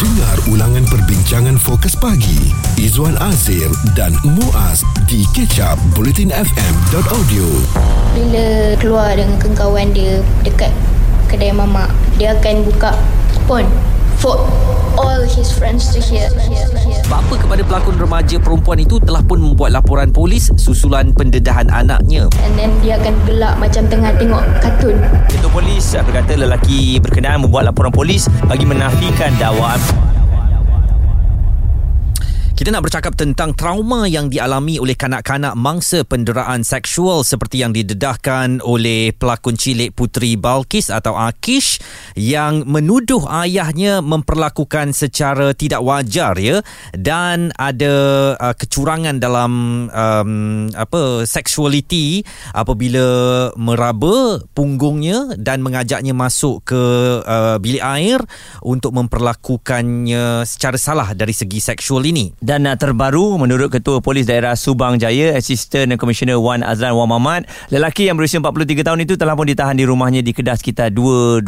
Dengar ulangan perbincangan fokus pagi. Izwan Azir dan Muaz di kecap bulletinfm.audio Bila keluar dengan kawan dia dekat kedai mamak, dia akan buka pon for all his friends to hear. Bapa kepada pelakon remaja perempuan itu telah pun membuat laporan polis susulan pendedahan anaknya. And then dia akan gelak macam tengah tengok kartun. Ketua polis berkata lelaki berkenaan membuat laporan polis bagi menafikan dakwaan Kita nak bercakap tentang trauma yang dialami oleh kanak-kanak mangsa penderaan seksual seperti yang didedahkan oleh pelakon cilik Putri Balkis atau Akish yang menuduh ayahnya memperlakukan secara tidak wajar ya. Dan ada uh, kecurangan dalam um, apa sexuality apabila meraba punggungnya dan mengajaknya masuk ke uh, bilik air untuk memperlakukannya secara salah dari segi seksual ini dan uh, terbaru menurut Ketua Polis Daerah Subang Jaya Assistant Commissioner Wan Azlan Wan Mamat lelaki yang berusia 43 tahun itu telah pun ditahan di rumahnya di Kedah sekitar 2.25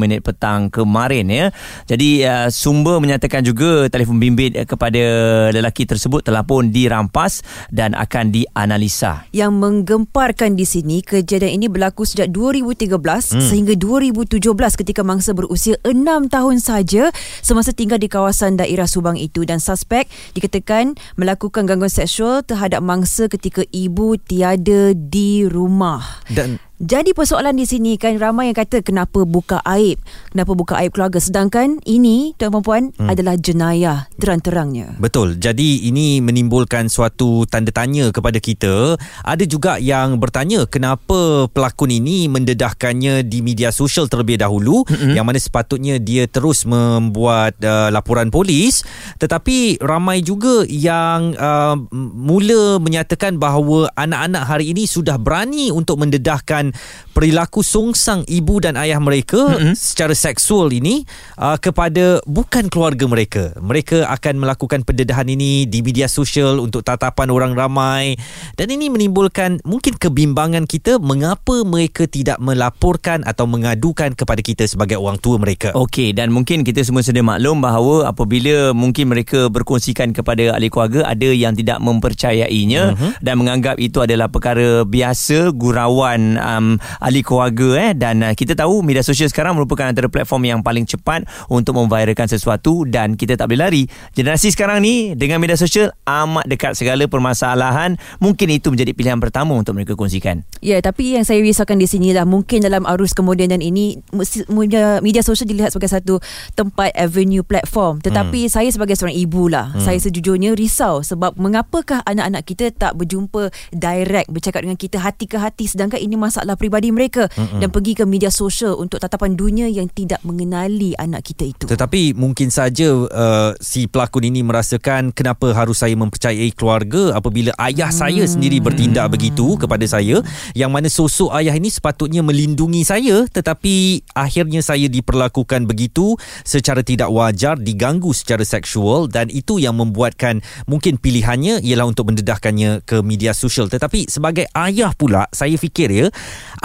minit petang kemarin ya. Jadi uh, sumber menyatakan juga telefon bimbit kepada lelaki tersebut telah pun dirampas dan akan dianalisa. Yang menggemparkan di sini kejadian ini berlaku sejak 2013 hmm. sehingga 2017 ketika mangsa berusia 6 tahun saja semasa tinggal di kawasan daerah Subang itu dan suspek dikatakan melakukan gangguan seksual terhadap mangsa ketika ibu tiada di rumah. dan Jadi persoalan di sini kan ramai yang kata kenapa buka aib, kenapa buka aib keluarga sedangkan ini tuan puan hmm. adalah jenayah terang-terangnya. Betul. Jadi ini menimbulkan suatu tanda tanya kepada kita. Ada juga yang bertanya kenapa pelakon ini mendedahkannya di media sosial terlebih dahulu mm-hmm. yang mana sepatutnya dia terus membuat uh, laporan polis tetapi ramai juga yang uh, mula menyatakan bahawa anak-anak hari ini sudah berani untuk mendedahkan perilaku songsang ibu dan ayah mereka mm-hmm. secara seksual ini uh, kepada bukan keluarga mereka. Mereka akan melakukan pendedahan ini di media sosial untuk tatapan orang ramai dan ini menimbulkan mungkin kebimbangan kita mengapa mereka tidak melaporkan atau mengadukan kepada kita sebagai orang tua mereka. Okey dan mungkin kita semua sedia maklum bahawa apabila mungkin mereka berkongsikan kepada ahli keluarga ada yang tidak mempercayainya uh-huh. dan menganggap itu adalah perkara biasa gurauan um, ahli keluarga eh dan uh, kita tahu media sosial sekarang merupakan antara platform yang paling cepat untuk memviralkan sesuatu dan kita tak boleh lari. Generasi sekarang ni dengan media sosial amat dekat segala permasalahan mungkin itu menjadi pilihan pertama untuk mereka kongsikan. Ya, tapi yang saya risaukan di sini lah mungkin dalam arus kemodenan ini media, media sosial dilihat sebagai satu tempat avenue platform. Tetapi hmm. saya sebagai seorang ibu lah, hmm. saya sejujurnya risau sebab mengapakah anak-anak kita tak berjumpa direct bercakap dengan kita hati ke hati sedangkan ini masalah peribadi mereka Mm-mm. dan pergi ke media sosial untuk tatapan dunia yang tidak mengenali anak kita itu. Tetapi mungkin saja uh, si pelakon ini merasakan kenapa harus saya mempercayai keluarga apabila ayah hmm. saya sendiri bertindak begitu kepada saya yang mana sosok ayah ini sepatutnya melindungi saya tetapi akhirnya saya diperlakukan begitu secara tidak wajar diganggu secara seksual dan itu yang membuatkan mungkin pilihannya ialah untuk mendedahkannya ke media sosial tetapi sebagai ayah pula saya fikir ya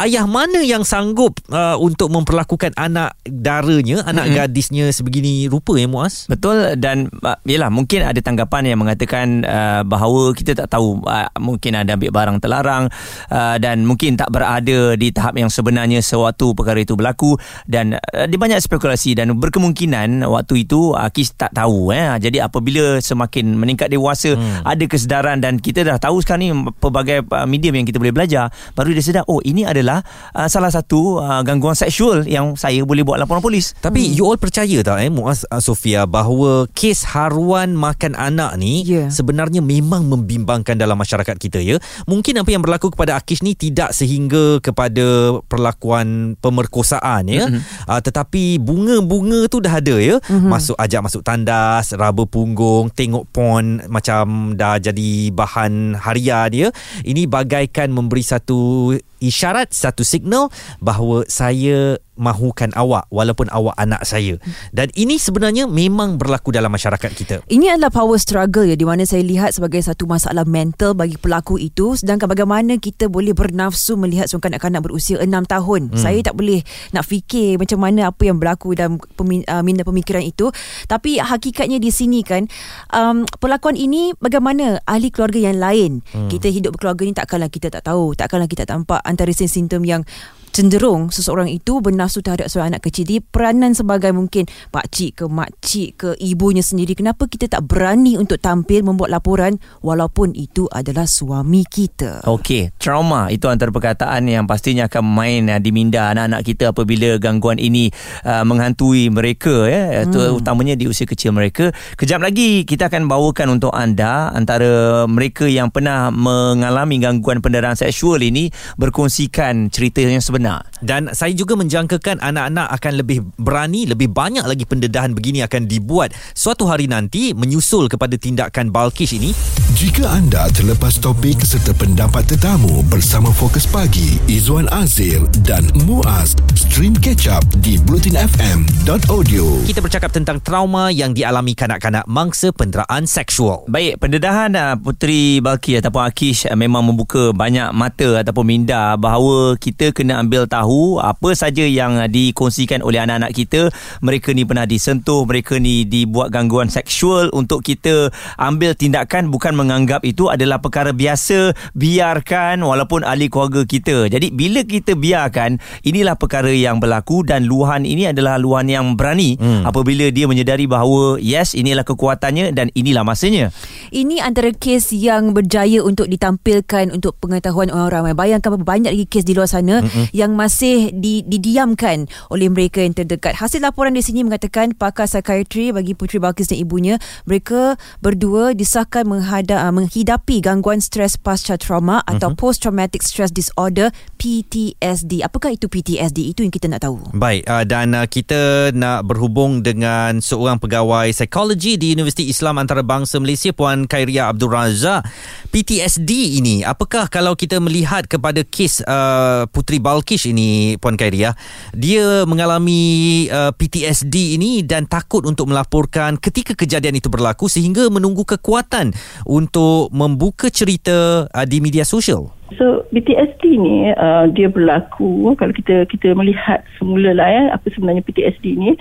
ayah mana yang sanggup uh, untuk memperlakukan anak daranya anak mm-hmm. gadisnya sebegini rupa ya Muaz betul dan uh, yalah mungkin ada tanggapan yang mengatakan uh, bahawa kita tak tahu uh, mungkin ada ambil barang terlarang uh, dan mungkin tak berada di tahap yang sebenarnya sewaktu perkara itu berlaku dan uh, ada banyak spekulasi dan berkemungkinan waktu itu Akis tak tahu eh jadi apabila semakin meningkat dewasa hmm. ada kesedaran dan kita dah tahu sekarang ni pelbagai uh, medium yang kita boleh belajar baru dia sedar oh ini adalah uh, salah satu uh, gangguan seksual yang saya boleh buat laporan polis tapi hmm. you all percaya tak eh Muaz uh, Sofia bahawa kes haruan makan anak ni yeah. sebenarnya memang membimbangkan dalam masyarakat kita ya mungkin apa yang berlaku kepada Akish ni tidak sehingga kepada perlakuan pemerkosaan ya mm-hmm. uh, tetapi bunga-bunga tu dah ada ya mm-hmm. masuk ajak masuk tandas raba punggung tengok pon macam dah jadi bahan harian dia ini bagaikan memberi satu isyarat satu signal bahawa saya mahukan awak walaupun awak anak saya. Dan ini sebenarnya memang berlaku dalam masyarakat kita. Ini adalah power struggle ya di mana saya lihat sebagai satu masalah mental bagi pelaku itu sedangkan bagaimana kita boleh bernafsu melihat seorang kanak-kanak berusia 6 tahun. Hmm. Saya tak boleh nak fikir macam mana apa yang berlaku dalam pemin, uh, minda pemikiran itu. Tapi hakikatnya di sini kan um, perlakuan ini bagaimana ahli keluarga yang lain. Hmm. Kita hidup berkeluarga ni takkanlah kita tak tahu, takkanlah kita tak nampak antara simptom yang cenderung seseorang itu bernafsu terhadap seorang anak kecil. Jadi peranan sebagai mungkin pak cik ke mak cik ke ibunya sendiri. Kenapa kita tak berani untuk tampil membuat laporan walaupun itu adalah suami kita? Okey, trauma itu antara perkataan yang pastinya akan main uh, di minda anak-anak kita apabila gangguan ini uh, menghantui mereka ya, hmm. utamanya di usia kecil mereka. Kejap lagi kita akan bawakan untuk anda antara mereka yang pernah mengalami gangguan penderaan seksual ini berkongsikan cerita yang sebenar benar. Dan saya juga menjangkakan anak-anak akan lebih berani, lebih banyak lagi pendedahan begini akan dibuat suatu hari nanti menyusul kepada tindakan Balkish ini. Jika anda terlepas topik serta pendapat tetamu bersama Fokus Pagi, Izwan Azir dan Muaz, stream catch up di blutinfm.audio. Kita bercakap tentang trauma yang dialami kanak-kanak mangsa penderaan seksual. Baik, pendedahan uh, Puteri Balki ataupun Akish uh, memang membuka banyak mata ataupun minda bahawa kita kena ambil ambil tahu apa saja yang dikongsikan oleh anak-anak kita. Mereka ni pernah disentuh mereka ni dibuat gangguan seksual untuk kita ambil tindakan. Bukan menganggap itu adalah perkara biasa. Biarkan walaupun ahli keluarga kita. Jadi bila kita biarkan inilah perkara yang berlaku dan luahan ini adalah luahan yang berani hmm. apabila dia menyedari bahawa yes inilah kekuatannya dan inilah masanya. Ini antara kes yang berjaya untuk ditampilkan untuk pengetahuan orang ramai bayangkan berapa banyak lagi kes di luar sana mm-hmm yang masih di, didiamkan oleh mereka yang terdekat. Hasil laporan di sini mengatakan pakar psikiatri bagi Putri Balkis dan ibunya, mereka berdua disahkan menghada, uh, menghidapi gangguan stres pasca trauma atau uh-huh. post traumatic stress disorder PTSD. Apakah itu PTSD? Itu yang kita nak tahu. Baik, uh, dan uh, kita nak berhubung dengan seorang pegawai psikologi di Universiti Islam Antarabangsa Malaysia Puan Khairia Abdul Razak. PTSD ini, apakah kalau kita melihat kepada kes uh, Putri Balkis Balkish ini Puan Khairia dia mengalami uh, PTSD ini dan takut untuk melaporkan ketika kejadian itu berlaku sehingga menunggu kekuatan untuk membuka cerita uh, di media sosial. So PTSD ni uh, dia berlaku kalau kita kita melihat semula lah ya apa sebenarnya PTSD ni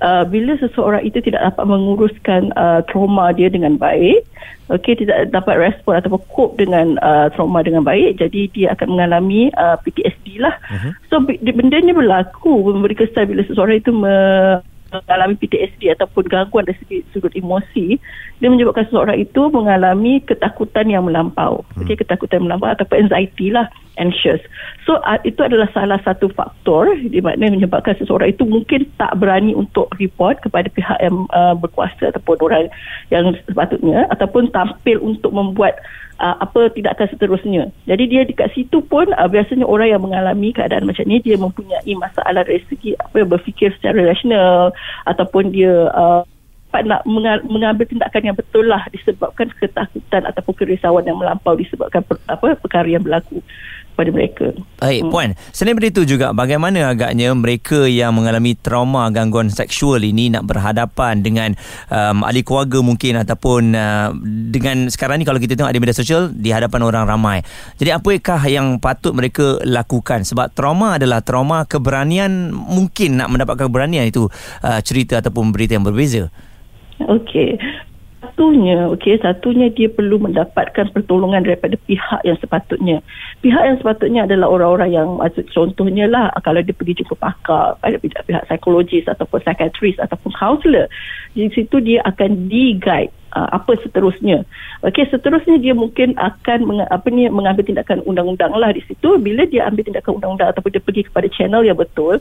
uh, bila seseorang itu tidak dapat menguruskan uh, trauma dia dengan baik okey tidak dapat respon ataupun cope dengan uh, trauma dengan baik jadi dia akan mengalami uh, PTSD lah uh-huh. so benda ni berlaku memberi kesan bila seseorang itu me- mengalami PTSD ataupun gangguan dari segi sudut emosi dia menyebabkan seseorang itu mengalami ketakutan yang melampau hmm. okey ketakutan yang melampau ataupun anxiety lah anxious so uh, itu adalah salah satu faktor di mana menyebabkan seseorang itu mungkin tak berani untuk report kepada pihak yang uh, berkuasa ataupun orang yang sepatutnya ataupun tampil untuk membuat uh, apa tindakan seterusnya. Jadi dia dekat situ pun uh, biasanya orang yang mengalami keadaan macam ni dia mempunyai masalah dari segi apa berfikir secara rasional ataupun dia uh, nak mengambil tindakan yang betul lah disebabkan ketakutan ataupun kerisauan yang melampau disebabkan per, apa perkara yang berlaku kepada mereka. Baik, hmm. puan. Selain itu juga bagaimana agaknya mereka yang mengalami trauma gangguan seksual ini nak berhadapan dengan um, ahli keluarga mungkin ataupun uh, dengan sekarang ni kalau kita tengok di media sosial di hadapan orang ramai. Jadi apakah yang patut mereka lakukan sebab trauma adalah trauma keberanian mungkin nak mendapatkan keberanian itu uh, cerita ataupun berita yang berbeza. Okey satunya okey satunya dia perlu mendapatkan pertolongan daripada pihak yang sepatutnya. Pihak yang sepatutnya adalah orang-orang yang contohnya lah kalau dia pergi jumpa pakar pada pihak, pihak psikologis ataupun psikiatris ataupun kaunselor di situ dia akan di-guide uh, apa seterusnya. Okey, seterusnya dia mungkin akan meng, apa ni mengambil tindakan undang-undang lah di situ. Bila dia ambil tindakan undang-undang ataupun dia pergi kepada channel yang betul,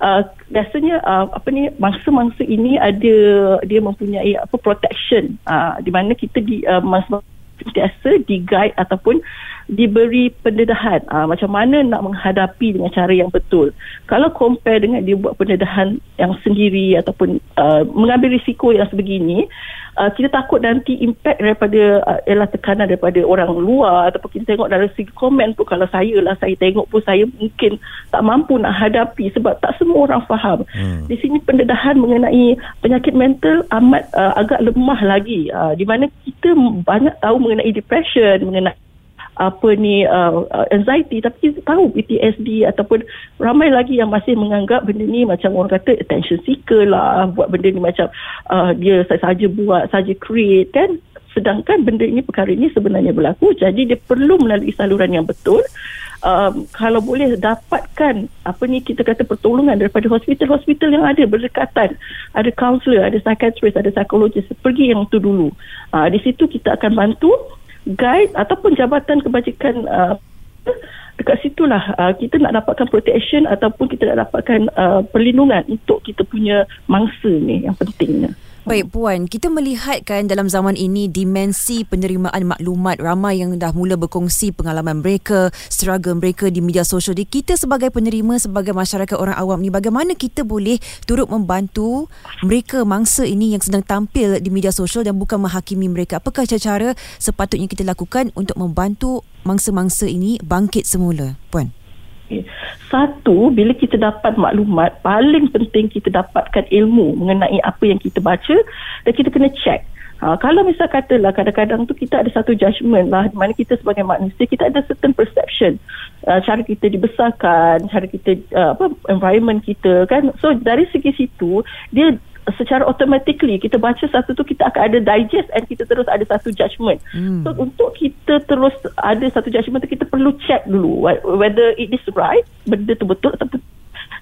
uh, biasanya uh, apa ni mangsa-mangsa ini ada dia mempunyai apa protection uh, di mana kita di uh, mangsa biasa di guide ataupun diberi pendedahan uh, macam mana nak menghadapi dengan cara yang betul. Kalau compare dengan dia buat pendedahan yang sendiri ataupun uh, mengambil risiko yang sebegini, uh, kita takut nanti impact daripada uh, ialah tekanan daripada orang luar ataupun kita tengok dari segi komen pun kalau saya lah saya tengok pun saya mungkin tak mampu nak hadapi sebab tak semua orang faham. Hmm. Di sini pendedahan mengenai penyakit mental amat uh, agak lemah lagi uh, di mana kita banyak tahu mengenai depression, mengenai apa ni uh, uh anxiety tapi tahu PTSD ataupun ramai lagi yang masih menganggap benda ni macam orang kata attention seeker lah buat benda ni macam uh, dia saja buat saja create kan? Sedangkan benda ini perkara ini sebenarnya berlaku jadi dia perlu melalui saluran yang betul. Um, kalau boleh dapatkan apa ni kita kata pertolongan daripada hospital-hospital yang ada berdekatan. Ada kaunselor ada psychiatrist ada psikologis pergi yang tu dulu. Uh, di situ kita akan bantu guide ataupun jabatan kebajikan uh, dekat situlah uh, kita nak dapatkan protection ataupun kita nak dapatkan uh, perlindungan untuk kita punya mangsa ni yang pentingnya. Baik Puan, kita melihatkan dalam zaman ini dimensi penerimaan maklumat ramai yang dah mula berkongsi pengalaman mereka, struggle mereka di media sosial. Jadi kita sebagai penerima, sebagai masyarakat orang awam ni, bagaimana kita boleh turut membantu mereka mangsa ini yang sedang tampil di media sosial dan bukan menghakimi mereka? Apakah cara-cara sepatutnya kita lakukan untuk membantu mangsa-mangsa ini bangkit semula? Puan. Satu, bila kita dapat maklumat, paling penting kita dapatkan ilmu mengenai apa yang kita baca dan kita kena check. Ha, kalau misal katalah kadang-kadang tu kita ada satu judgement lah di mana kita sebagai manusia kita ada certain perception. Uh, cara kita dibesarkan cara kita uh, apa environment kita kan. So dari segi situ dia secara automatically kita baca satu tu kita akan ada digest and kita terus ada satu judgement. Hmm. So untuk kita terus ada satu judgement tu kita perlu check dulu whether it is right, benda tu betul ataupun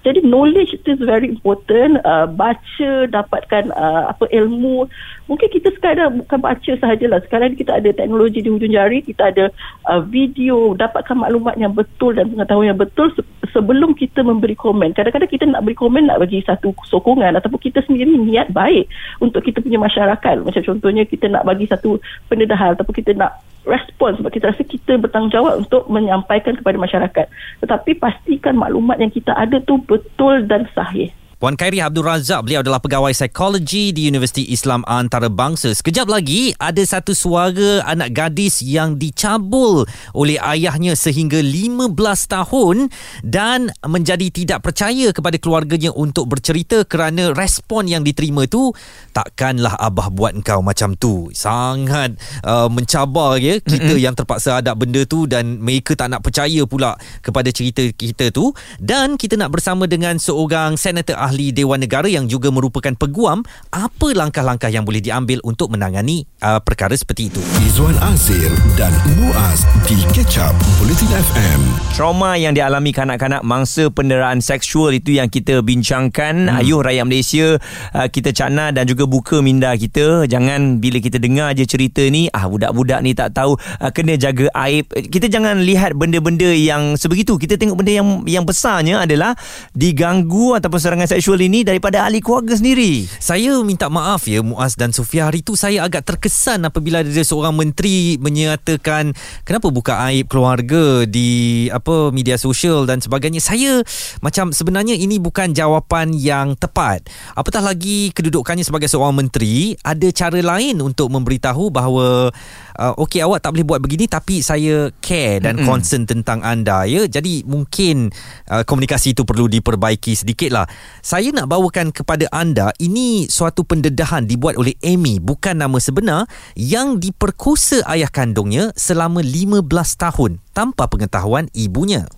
jadi knowledge itu is very important. Uh, baca, dapatkan uh, apa ilmu. Mungkin kita sekadar bukan baca sahajalah. Sekarang kita ada teknologi di hujung jari. Kita ada uh, video. Dapatkan maklumat yang betul dan pengetahuan yang betul sebelum kita memberi komen. Kadang-kadang kita nak beri komen nak bagi satu sokongan ataupun kita sendiri niat baik untuk kita punya masyarakat. Macam contohnya kita nak bagi satu pendedahan ataupun kita nak respon sebab kita rasa kita bertanggungjawab untuk menyampaikan kepada masyarakat. Tetapi pastikan maklumat yang kita ada tu betul dan sahih. Puan Khairi Abdul Razak, beliau adalah pegawai psikologi di Universiti Islam Antarabangsa. Sekejap lagi, ada satu suara anak gadis yang dicabul oleh ayahnya sehingga 15 tahun dan menjadi tidak percaya kepada keluarganya untuk bercerita kerana respon yang diterima tu takkanlah abah buat engkau macam tu. Sangat uh, mencabar ya kita mm-hmm. yang terpaksa ada benda tu dan mereka tak nak percaya pula kepada cerita kita tu dan kita nak bersama dengan seorang senator ahli Dewan Negara yang juga merupakan peguam apa langkah-langkah yang boleh diambil untuk menangani uh, perkara seperti itu. Izwan Azir dan Muaz di Ketchup Bulletin FM. Trauma yang dialami kanak-kanak mangsa penderaan seksual itu yang kita bincangkan. Hmm. Ayuh rakyat Malaysia, uh, kita cakna dan juga buka minda kita. Jangan bila kita dengar je cerita ni, ah budak-budak ni tak tahu uh, kena jaga aib. Kita jangan lihat benda-benda yang sebegitu. Kita tengok benda yang yang besarnya adalah diganggu ataupun serangan seksual ini daripada ahli keluarga sendiri. Saya minta maaf ya Muaz dan Sofia hari itu saya agak terkesan apabila ada seorang menteri menyatakan kenapa buka aib keluarga di apa media sosial dan sebagainya. Saya macam sebenarnya ini bukan jawapan yang tepat. Apatah lagi kedudukannya sebagai seorang menteri ada cara lain untuk memberitahu bahawa uh, okey awak tak boleh buat begini tapi saya care dan mm-hmm. concern tentang anda ya. Jadi mungkin uh, komunikasi itu perlu diperbaiki sedikit lah. Saya nak bawakan kepada anda ini suatu pendedahan dibuat oleh Amy bukan nama sebenar yang diperkosa ayah kandungnya selama 15 tahun tanpa pengetahuan ibunya.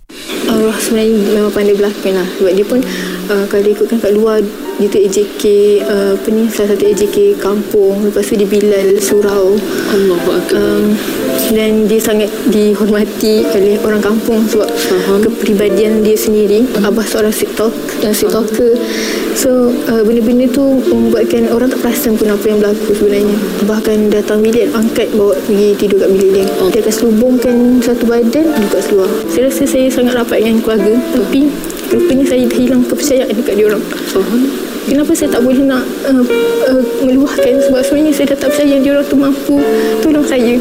Allah sebenarnya memang pandai belakang lah. Sebab dia pun uh, kalau dia ikutkan kat luar dia tu AJK uh, apa ni salah satu AJK kampung. Lepas tu dia Bilal Surau. Allah um, dan dia sangat dihormati oleh orang kampung sebab uh-huh. kepribadian dia sendiri. Uh-huh. abah seorang stalk dan stalker so uh, benda-benda tu membuatkan orang tak perasan pun apa yang berlaku sebenarnya. Bahkan datang bilik angkat bawa pergi tidur kat bilik dia. Dia akan selubungkan satu badan duduk kat seluar. Saya rasa saya sangat rapat dengan keluarga tapi rupanya saya dah hilang kepercayaan dekat dia orang. Uh-huh. Kenapa saya tak boleh nak uh, uh, meluahkan? Sebab sebenarnya saya dah tak percaya dia orang tu mampu tolong saya.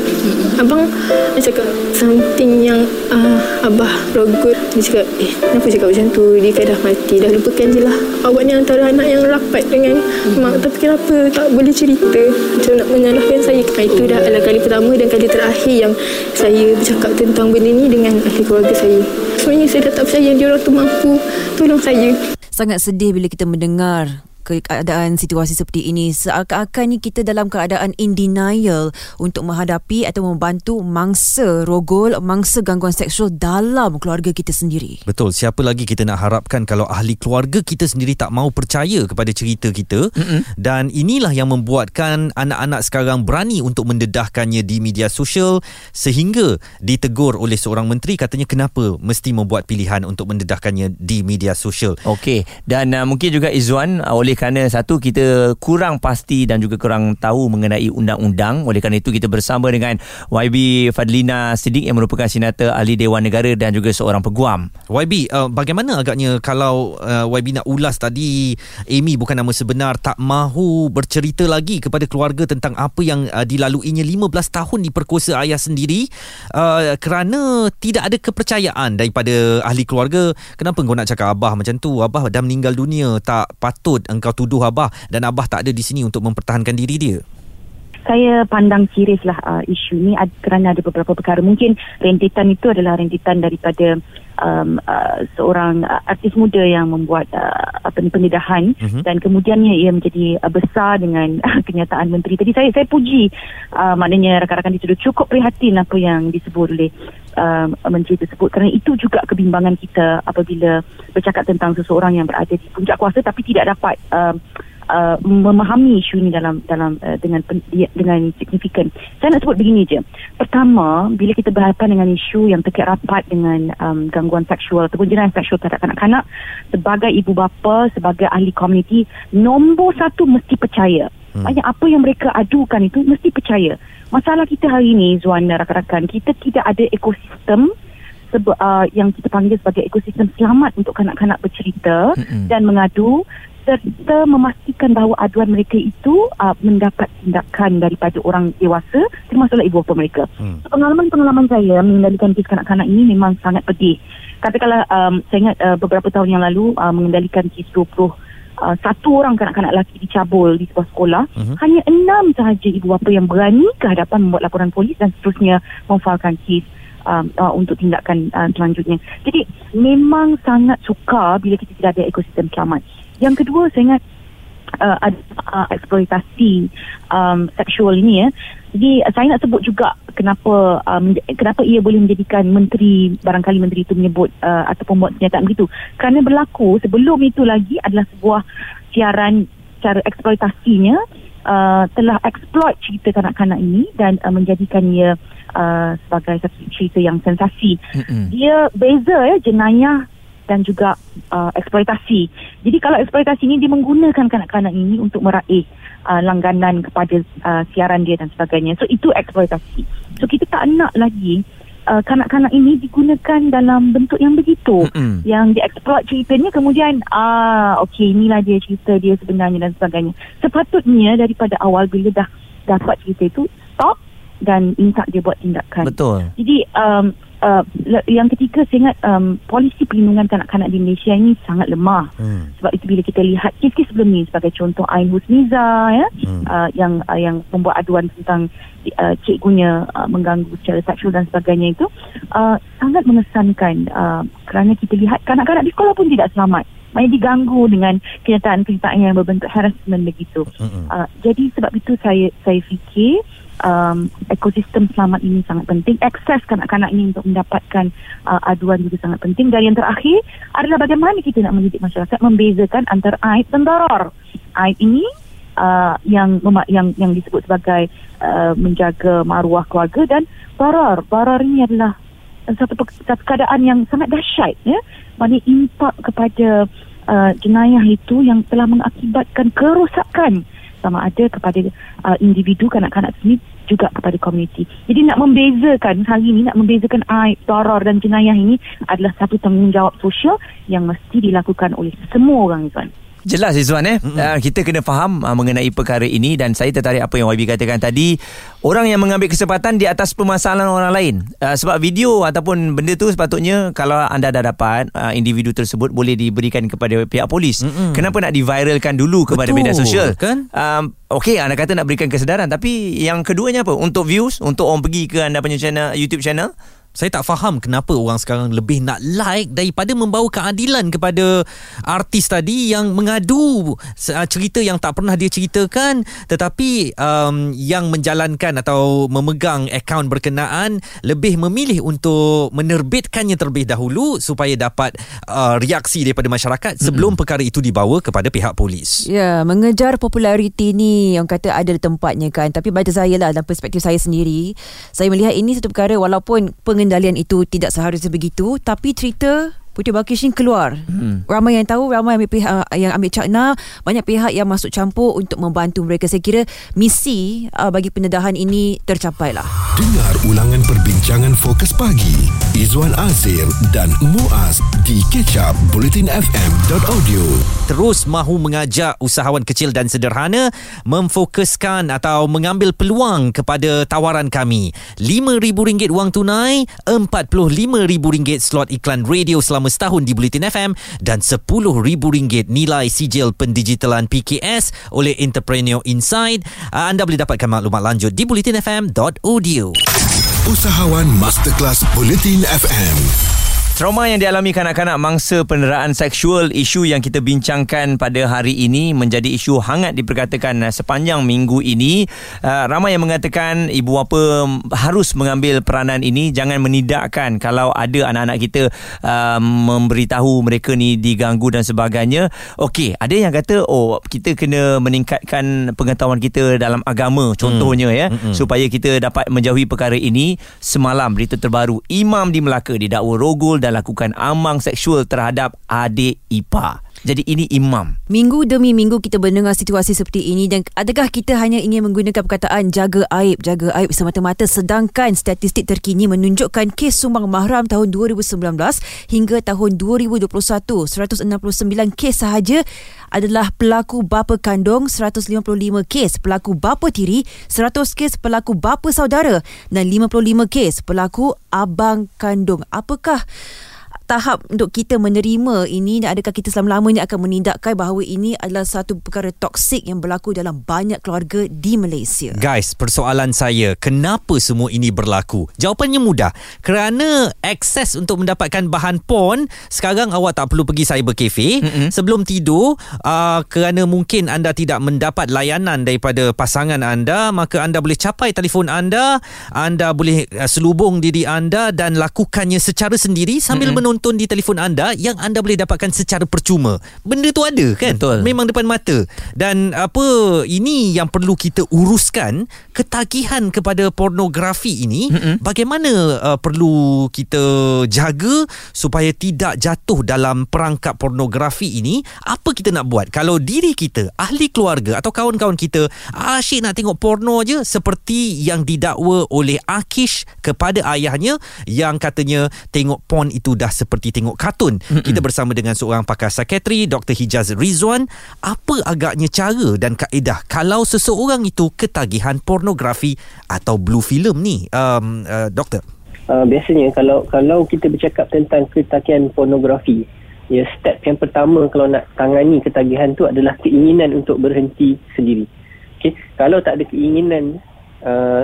Abang dia cakap something yang uh, abah rogut dia cakap eh kenapa cakap macam tu? Dia kan dah mati dah lupakan je lah. Awak ni antara anak yang rapat dengan mak. Tapi kenapa tak boleh cerita? Macam nak menyalahkan saya? Ah, itu dah adalah kali pertama dan kali terakhir yang saya bercakap tentang benda ni dengan ahli keluarga saya. Sebenarnya saya dah tak percaya dia orang tu mampu tolong saya Sangat sedih bila kita mendengar keadaan situasi seperti ini seakan-akan ni kita dalam keadaan in denial untuk menghadapi atau membantu mangsa rogol mangsa gangguan seksual dalam keluarga kita sendiri Betul. Siapa lagi kita nak harapkan kalau ahli keluarga kita sendiri tak mau percaya kepada cerita kita mm-hmm. dan inilah yang membuatkan anak-anak sekarang berani untuk mendedahkannya di media sosial sehingga ditegur oleh seorang menteri katanya kenapa mesti membuat pilihan untuk mendedahkannya di media sosial. Okey dan uh, mungkin juga Izzuan uh, oleh kerana satu kita kurang pasti dan juga kurang tahu mengenai undang-undang oleh kerana itu kita bersama dengan YB Fadlina Siddiq yang merupakan senator ahli Dewan Negara dan juga seorang peguam. YB, uh, bagaimana agaknya kalau uh, YB nak ulas tadi Amy bukan nama sebenar tak mahu bercerita lagi kepada keluarga tentang apa yang uh, dilaluinya 15 tahun diperkosa ayah sendiri uh, kerana tidak ada kepercayaan daripada ahli keluarga. Kenapa kau nak cakap abah macam tu? Abah dah meninggal dunia, tak patut engkau tuduh abah dan abah tak ada di sini untuk mempertahankan diri dia. Saya pandang serius lah uh, isu ni ad, kerana ada beberapa perkara. Mungkin rentitan itu adalah rentitan daripada um, uh, seorang uh, artis muda yang membuat uh, apa ni pendedahan Mhm. dan kemudiannya ia menjadi uh, besar dengan uh, kenyataan menteri. Tadi saya saya puji uh, maknanya rakan-rakan di studio cukup prihatin apa yang disebut oleh uh, menteri tersebut kerana itu juga kebimbangan kita apabila bercakap tentang seseorang yang berada di puncak kuasa tapi tidak dapat uh, uh, memahami isu ini dalam dalam uh, dengan dia- dengan signifikan. Saya nak sebut begini je. Pertama, bila kita berhadapan dengan isu yang terkait rapat dengan um, gangguan seksual ataupun jenayah seksual terhadap kanak-kanak, sebagai ibu bapa, sebagai ahli komuniti, nombor satu mesti percaya. Hmm. Banyak apa yang mereka adukan itu mesti percaya. Masalah kita hari ini, Zuan dan rakan-rakan, kita tidak ada ekosistem sebe, uh, yang kita panggil sebagai ekosistem selamat untuk kanak-kanak bercerita Mm-mm. dan mengadu serta memastikan bahawa aduan mereka itu uh, mendapat tindakan daripada orang dewasa termasuklah ibu bapa mereka. Hmm. So, pengalaman-pengalaman saya mengendalikan kes kanak-kanak ini memang sangat pedih. Katakanlah um, saya ingat uh, beberapa tahun yang lalu uh, mengendalikan kes 20 Uh, satu orang kanak-kanak lelaki dicabul di sebuah sekolah Mhm. hanya enam sahaja ibu bapa yang berani ke hadapan membuat laporan polis dan seterusnya memfailkan kes um, uh, untuk tindakan uh, selanjutnya. Jadi memang sangat sukar bila kita tidak ada ekosistem selamat. Yang kedua saya ingat uh, ada uh, eksploitasi um, seksual ini ya. Jadi uh, saya nak sebut juga kenapa um, kenapa ia boleh menjadikan menteri barangkali menteri itu menyebut uh, ataupun buat pernyataan begitu. Kerana berlaku sebelum itu lagi adalah sebuah siaran cara eksploitasinya uh, telah exploit cerita kanak-kanak ini dan uh, menjadikannya uh, sebagai satu cerita yang sensasi. Mm-mm. Dia beza ya jenayah dan juga uh, eksploitasi. Jadi kalau eksploitasi ini dia menggunakan kanak-kanak ini untuk meraih uh, langganan kepada uh, siaran dia dan sebagainya. So itu eksploitasi. So kita tak nak lagi uh, kanak-kanak ini digunakan dalam bentuk yang begitu. Mm-mm. Yang dieksploit ceritanya kemudian ah okey inilah dia cerita dia sebenarnya dan sebagainya. Sepatutnya daripada awal bila dah dapat cerita itu stop dan minta dia buat tindakan. Betul. Jadi um, uh, yang ketiga saya ingat um, polisi perlindungan kanak-kanak di Malaysia ini sangat lemah. Hmm. Sebab itu bila kita lihat kes-kes sebelum ni sebagai contoh Ain Husniza ya Hmm. uh, yang uh, yang membuat aduan tentang uh, cikgunya uh, mengganggu secara seksual dan sebagainya itu uh, sangat mengesankan uh, kerana kita lihat kanak-kanak di sekolah pun tidak selamat. Maksudnya diganggu dengan kenyataan-kenyataan yang berbentuk harassment begitu. Mm-mm. Uh, jadi sebab itu saya saya fikir um, ekosistem selamat ini sangat penting. Akses kanak-kanak ini untuk mendapatkan uh, aduan juga sangat penting. Dan yang terakhir adalah bagaimana kita nak mendidik masyarakat membezakan antara aib dan daror. Aib ini uh, yang yang yang disebut sebagai uh, menjaga maruah keluarga dan barar. Barar ini adalah satu, keadaan yang sangat dahsyat ya. Maknanya impak kepada uh, jenayah itu yang telah mengakibatkan kerosakan sama ada kepada uh, individu kanak-kanak sendiri juga kepada komuniti. Jadi nak membezakan hari ini nak membezakan aib, doror dan jenayah ini adalah satu tanggungjawab sosial yang mesti dilakukan oleh semua orang Izwan. Jelas Izzuan eh? Uh, Kita kena faham uh, Mengenai perkara ini Dan saya tertarik Apa yang YB katakan tadi. Orang yang mengambil kesempatan Di atas permasalahan orang lain. Uh, Sebab video Ataupun benda tu Sepatutnya Kalau anda dah dapat uh, Individu tersebut Boleh diberikan kepada Pihak polis. Mm-mm. Kenapa nak diviralkan dulu Kepada Betul, media sosial? Kan? um, Okey anda kata nak berikan kesedaran Tapi yang keduanya apa? Untuk views Untuk orang pergi ke anda punya channel YouTube channel saya tak faham kenapa orang sekarang lebih nak like daripada membawa keadilan kepada artis tadi yang mengadu uh, cerita yang tak pernah dia ceritakan tetapi um, yang menjalankan atau memegang akaun berkenaan lebih memilih untuk menerbitkannya terlebih dahulu supaya dapat uh, reaksi daripada masyarakat sebelum mm-hmm. perkara itu dibawa kepada pihak polis. Ya, mengejar populariti ni yang kata ada tempatnya kan tapi pada saya lah dalam perspektif saya sendiri saya melihat ini satu perkara walaupun pengen pengendalian itu tidak seharusnya begitu tapi cerita Putih Balkis ni keluar. Hmm. Ramai yang tahu, ramai yang ambil pihak yang ambil cakna, banyak pihak yang masuk campur untuk membantu mereka. Saya kira misi uh, bagi pendedahan ini tercapai lah. Dengar ulangan perbincangan fokus pagi Izwan Azir dan Muaz di kecap bulletinfm.audio. Terus mahu mengajak usahawan kecil dan sederhana memfokuskan atau mengambil peluang kepada tawaran kami. RM5,000 wang tunai, RM45,000 slot iklan radio selama selama setahun di Bulletin FM dan RM10,000 nilai sijil pendigitalan PKS oleh Entrepreneur Inside. Ah, anda boleh dapatkan maklumat lanjut di bulletinfm.audio. Usahawan Masterclass Bulletin FM. Trauma yang dialami kanak-kanak mangsa peneraan seksual isu yang kita bincangkan pada hari ini menjadi isu hangat diperkatakan uh, sepanjang minggu ini uh, ramai yang mengatakan ibu bapa harus mengambil peranan ini jangan menidakkan kalau ada anak-anak kita uh, memberitahu mereka ni diganggu dan sebagainya okey ada yang kata oh kita kena meningkatkan pengetahuan kita dalam agama contohnya hmm. ya hmm. supaya kita dapat menjauhi perkara ini semalam berita terbaru imam di Melaka didakwa rogol dan lakukan amang seksual terhadap adik ipar. Jadi ini imam. Minggu demi minggu kita mendengar situasi seperti ini dan adakah kita hanya ingin menggunakan perkataan jaga aib, jaga aib semata-mata sedangkan statistik terkini menunjukkan kes sumbang mahram tahun 2019 hingga tahun 2021 169 kes sahaja adalah pelaku bapa kandung 155 kes pelaku bapa tiri 100 kes pelaku bapa saudara dan 55 kes pelaku abang kandung. Apakah tahap untuk kita menerima ini dan adakah kita selama-lamanya akan menindakkan bahawa ini adalah satu perkara toksik yang berlaku dalam banyak keluarga di Malaysia. Guys, persoalan saya, kenapa semua ini berlaku? Jawapannya mudah. Kerana akses untuk mendapatkan bahan pon, sekarang awak tak perlu pergi cyber cafe. Mm-hmm. Sebelum tidur, uh, kerana mungkin anda tidak mendapat layanan daripada pasangan anda, maka anda boleh capai telefon anda, anda boleh uh, selubung diri anda dan lakukannya secara sendiri sambil mm-hmm. menonton menonton di telefon anda yang anda boleh dapatkan secara percuma. Benda tu ada kan? Betul. Memang depan mata. Dan apa ini yang perlu kita uruskan ketagihan kepada pornografi ini mm-hmm. bagaimana uh, perlu kita jaga supaya tidak jatuh dalam perangkap pornografi ini apa kita nak buat kalau diri kita ahli keluarga atau kawan-kawan kita asyik nak tengok porno je seperti yang didakwa oleh Akish kepada ayahnya yang katanya tengok porn itu dah seperti tengok kartun. Mm-mm. Kita bersama dengan seorang pakar psikiatri Dr. Hijaz Rizwan. Apa agaknya cara dan kaedah kalau seseorang itu ketagihan pornografi atau blue film ni, um, uh, doktor? Uh, biasanya kalau kalau kita bercakap tentang ketagihan pornografi, ya step yang pertama kalau nak tangani ketagihan tu adalah keinginan untuk berhenti sendiri. Okay? Kalau tak ada keinginan uh,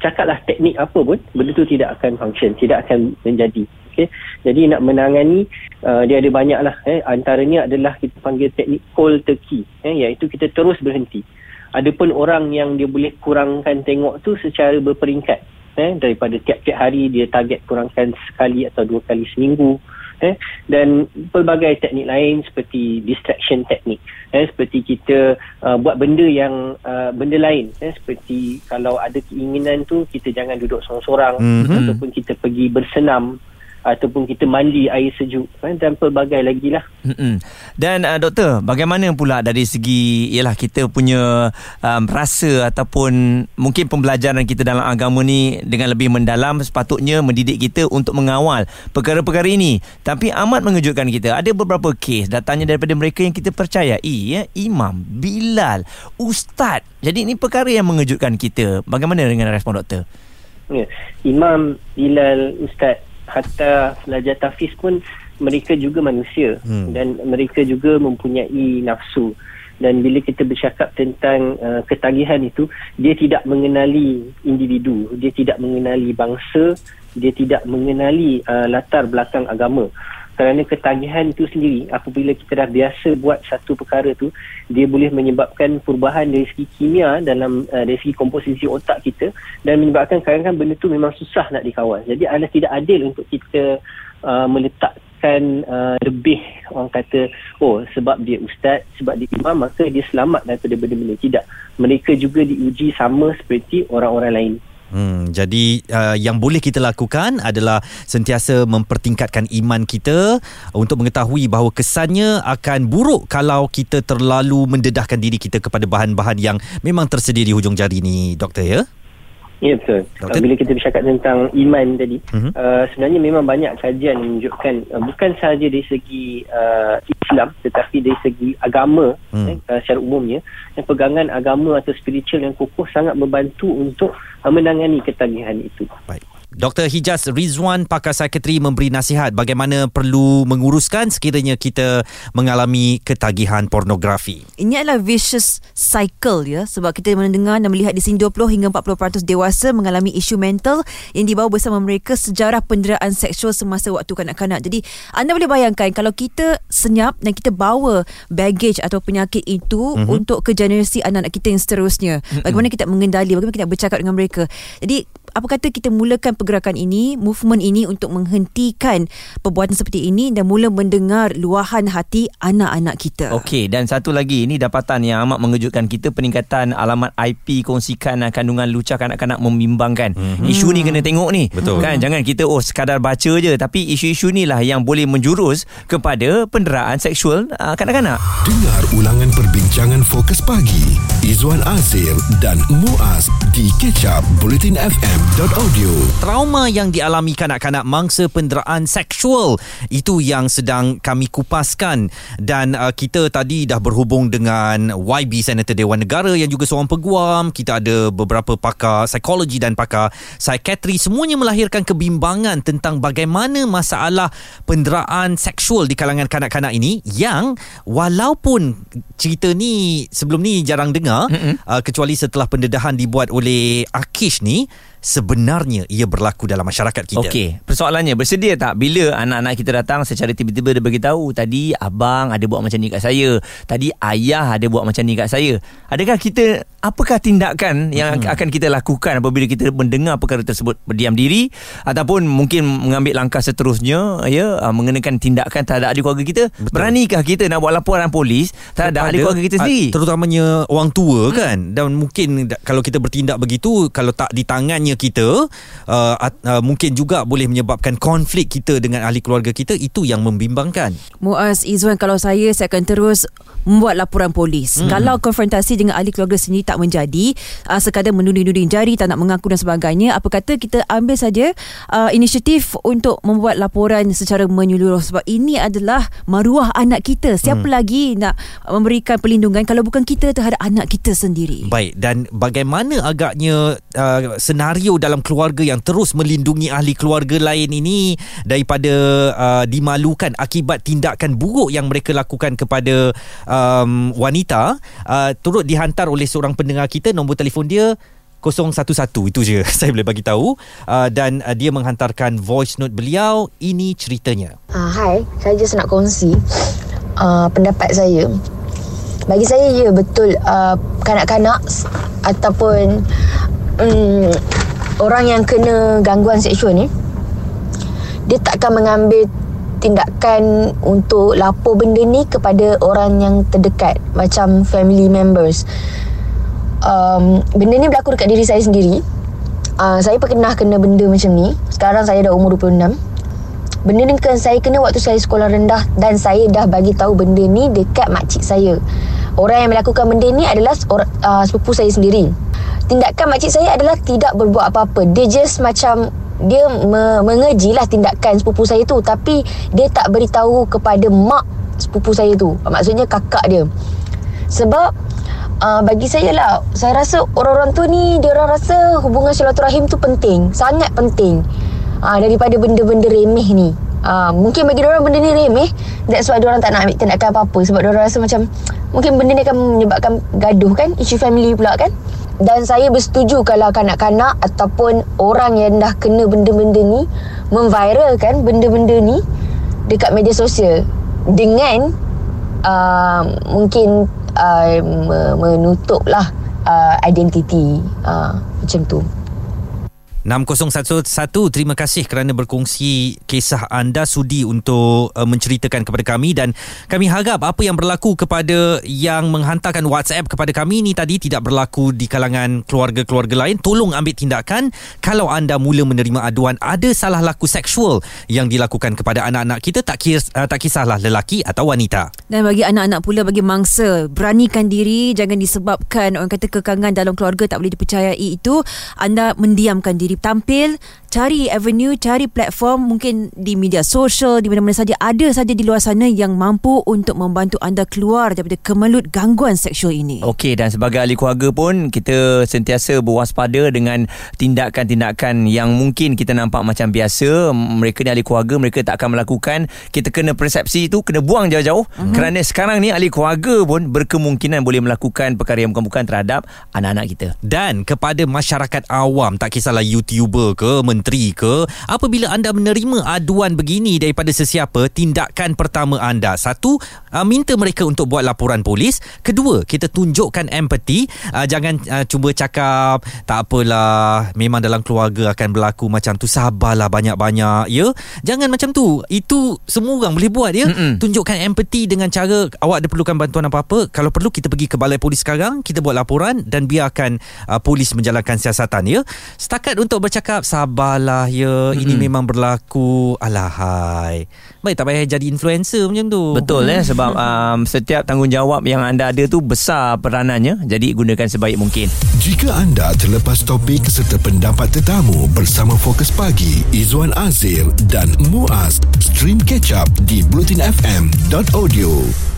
cakaplah teknik apa pun benda tu tidak akan function tidak akan menjadi Okay. Jadi nak menangani uh, dia ada banyak lah. Eh. Antaranya adalah kita panggil teknik cold turkey. Eh, iaitu kita terus berhenti. Ada pun orang yang dia boleh kurangkan tengok tu secara berperingkat. Eh, daripada tiap-tiap hari dia target kurangkan sekali atau dua kali seminggu. Eh, dan pelbagai teknik lain seperti distraction teknik. Eh, seperti kita uh, buat benda yang uh, benda lain. Eh, seperti kalau ada keinginan tu kita jangan duduk sorang-sorang. Mm-hmm. Ataupun kita pergi bersenam ataupun kita mandi air sejuk kan dan pelbagai lagi lah Mm-mm. Dan uh, doktor, bagaimana pula dari segi ialah kita punya um, rasa ataupun mungkin pembelajaran kita dalam agama ni dengan lebih mendalam sepatutnya mendidik kita untuk mengawal perkara-perkara ini. Tapi amat mengejutkan kita. Ada beberapa kes datangnya daripada mereka yang kita percayai ya, imam, bilal, ustaz. Jadi ini perkara yang mengejutkan kita. Bagaimana dengan respon doktor? ya. imam Bilal Ustaz hatta pelajar tafiz pun mereka juga manusia hmm. dan mereka juga mempunyai nafsu dan bila kita bercakap tentang uh, ketagihan itu dia tidak mengenali individu dia tidak mengenali bangsa dia tidak mengenali uh, latar belakang agama kerana ketagihan itu sendiri apabila kita dah biasa buat satu perkara tu dia boleh menyebabkan perubahan dari segi kimia dalam uh, dari segi komposisi otak kita dan menyebabkan kadang-kadang benda tu memang susah nak dikawal. Jadi adalah tidak adil untuk kita uh, meletakkan uh, lebih orang kata oh sebab dia ustaz sebab dia imam maka dia selamat daripada benda-benda. Tidak. Mereka juga diuji sama seperti orang-orang lain Hmm, jadi uh, yang boleh kita lakukan adalah sentiasa mempertingkatkan iman kita untuk mengetahui bahawa kesannya akan buruk kalau kita terlalu mendedahkan diri kita kepada bahan-bahan yang memang tersedia di hujung jari ni doktor ya. Ya betul. Doktor? Uh, bila kita bercakap tentang iman tadi, Mhm. uh, sebenarnya memang banyak kajian menunjukkan uh, bukan sahaja dari segi uh, Islam tetapi dari segi agama Hmm. eh, uh, secara umumnya, yang pegangan agama atau spiritual yang kokoh sangat membantu untuk uh, menangani ketagihan itu. Baik. Dr. Hijaz Rizwan pakar psikiatri memberi nasihat bagaimana perlu menguruskan sekiranya kita mengalami ketagihan pornografi. Ini adalah vicious cycle ya sebab kita mendengar dan melihat di sini 20 hingga 40% dewasa mengalami isu mental yang dibawa bersama mereka sejarah penderaan seksual semasa waktu kanak-kanak. Jadi anda boleh bayangkan kalau kita senyap dan kita bawa baggage atau penyakit itu mm-hmm. untuk ke generasi anak-anak kita yang seterusnya. Bagaimana kita mengendali, bagaimana kita bercakap dengan mereka. Jadi apa kata kita mulakan pergerakan ini, movement ini untuk menghentikan perbuatan seperti ini dan mula mendengar luahan hati anak-anak kita. Okey dan satu lagi ini dapatan yang amat mengejutkan kita peningkatan alamat IP kongsikan uh, kandungan lucah kanak-kanak membimbangkan. Mm-hmm. Isu ni kena tengok ni. Betul. Kan jangan kita oh sekadar baca je tapi isu-isu ni lah yang boleh menjurus kepada penderaan seksual uh, kanak-kanak. Dengar ulangan perbincangan fokus pagi Izwan Azir dan Muaz di kecap bulletinfm.audio. Trauma yang dialami kanak-kanak mangsa penderaan seksual itu yang sedang kami kupaskan. Dan uh, kita tadi dah berhubung dengan YB Senator Dewan Negara yang juga seorang peguam. Kita ada beberapa pakar psikologi dan pakar psikiatri. Semuanya melahirkan kebimbangan tentang bagaimana masalah penderaan seksual di kalangan kanak-kanak ini yang walaupun cerita ni sebelum ni jarang dengar uh, kecuali setelah pendedahan dibuat oleh Akish ni sebenarnya ia berlaku dalam masyarakat kita. Okey, persoalannya bersedia tak bila anak-anak kita datang secara tiba-tiba dia beritahu tadi abang ada buat macam ni kat saya, tadi ayah ada buat macam ni kat saya. Adakah kita apakah tindakan yang hmm. akan kita lakukan apabila kita mendengar perkara tersebut berdiam diri ataupun mungkin mengambil langkah seterusnya ya ah, mengenakan tindakan terhadap ahli keluarga kita? Betul. Beranikah kita nak buat laporan polis terhadap ahli keluarga kita sendiri? Terutamanya orang tua hmm. kan dan mungkin kalau kita bertindak begitu kalau tak di tangannya kita uh, uh, mungkin juga boleh menyebabkan konflik kita dengan ahli keluarga kita itu yang membimbangkan. Muaz Izwan kalau saya saya akan terus membuat laporan polis. Hmm. Kalau konfrontasi dengan ahli keluarga sendiri tak menjadi, uh, sekadar menuding-nuding jari, tak nak mengaku dan sebagainya, apa kata kita ambil saja uh, inisiatif untuk membuat laporan secara menyeluruh sebab ini adalah maruah anak kita. Siapa hmm. lagi nak memberikan perlindungan kalau bukan kita terhadap anak kita sendiri. Baik dan bagaimana agaknya uh, senario dalam keluarga yang terus melindungi ahli keluarga lain ini daripada uh, dimalukan akibat tindakan buruk yang mereka lakukan kepada um, wanita uh, turut dihantar oleh seorang pendengar kita nombor telefon dia 011 itu je. Saya boleh bagi tahu. Uh, dan uh, dia menghantarkan voice note beliau. Ini ceritanya. Uh, hai, saya just nak kongsi uh, pendapat saya. Bagi saya, ya betul uh, kanak-kanak ataupun um, orang yang kena gangguan seksual ni, dia takkan mengambil tindakan untuk lapor benda ni kepada orang yang terdekat macam family members. Um, benda ni berlaku dekat diri saya sendiri. Uh, saya pernah kena benda macam ni. Sekarang saya dah umur 26 Benda ni kan saya kena waktu saya sekolah rendah dan saya dah bagi tahu benda ni dekat makcik saya. Orang yang melakukan benda ni adalah or, uh, sepupu saya sendiri. Tindakan makcik saya adalah tidak berbuat apa-apa. Dia just macam dia me- mengejilah tindakan sepupu saya tu tapi dia tak beritahu kepada mak sepupu saya tu. Maksudnya kakak dia. Sebab uh, bagi saya lah saya rasa orang-orang tu ni dia orang rasa hubungan silaturahim tu penting, sangat penting. Uh, daripada benda-benda remeh ni. Uh, mungkin bagi orang benda ni remeh That's why orang tak nak ambil tindakan apa-apa Sebab orang rasa macam Mungkin benda ni akan menyebabkan gaduh kan Isu family pula kan Dan saya bersetuju kalau kanak-kanak Ataupun orang yang dah kena benda-benda ni Memviralkan benda-benda ni Dekat media sosial Dengan uh, Mungkin uh, Menutup lah uh, Identiti uh, Macam tu 6011 terima kasih kerana berkongsi kisah anda sudi untuk uh, menceritakan kepada kami. Dan kami harap apa yang berlaku kepada yang menghantarkan WhatsApp kepada kami ni tadi tidak berlaku di kalangan keluarga-keluarga lain. Tolong ambil tindakan kalau anda mula menerima aduan ada salah laku seksual yang dilakukan kepada anak-anak kita. Tak kis, uh, tak kisahlah lelaki atau wanita. Dan bagi anak-anak pula bagi mangsa beranikan diri jangan disebabkan orang kata kekangan dalam keluarga tak boleh dipercayai itu anda mendiamkan diri tampil cari avenue cari platform mungkin di media sosial di mana-mana saja ada saja di luar sana yang mampu untuk membantu anda keluar daripada kemelut gangguan seksual ini. Okey dan sebagai ahli keluarga pun kita sentiasa berwaspada dengan tindakan-tindakan yang mungkin kita nampak macam biasa. Mereka ni ahli keluarga mereka tak akan melakukan. Kita kena persepsi itu kena buang jauh-jauh. Uh-huh. kerana sekarang ni ahli keluarga pun berkemungkinan boleh melakukan perkara yang bukan-bukan terhadap anak-anak kita. Dan kepada masyarakat awam tak kisahlah YouTuber ke menteri ke apabila anda menerima aduan begini daripada sesiapa tindakan pertama anda. Satu uh, minta mereka untuk buat laporan polis. Kedua kita tunjukkan empati. Uh, jangan uh, cuba cakap tak apalah memang dalam keluarga akan berlaku macam tu sabarlah banyak-banyak. Ya jangan macam tu. Itu semua orang boleh buat ya. Mm-mm. tunjukkan empati dengan cara awak ada perlukan bantuan apa-apa. Kalau perlu kita pergi ke balai polis sekarang kita buat laporan dan biarkan uh, polis menjalankan siasatan ya. Setakat untuk bercakap sabarlah ya. Mm-hmm. ini memang berlaku. Alahai. Baik tak payah jadi influencer macam tu. Betul eh sebab um, setiap tanggungjawab yang anda ada tu besar peranannya. Jadi gunakan sebaik mungkin. Jika anda terlepas topik serta pendapat tetamu bersama Fokus Pagi Izwan Azir dan Muaz stream catch up di blutinfm.audio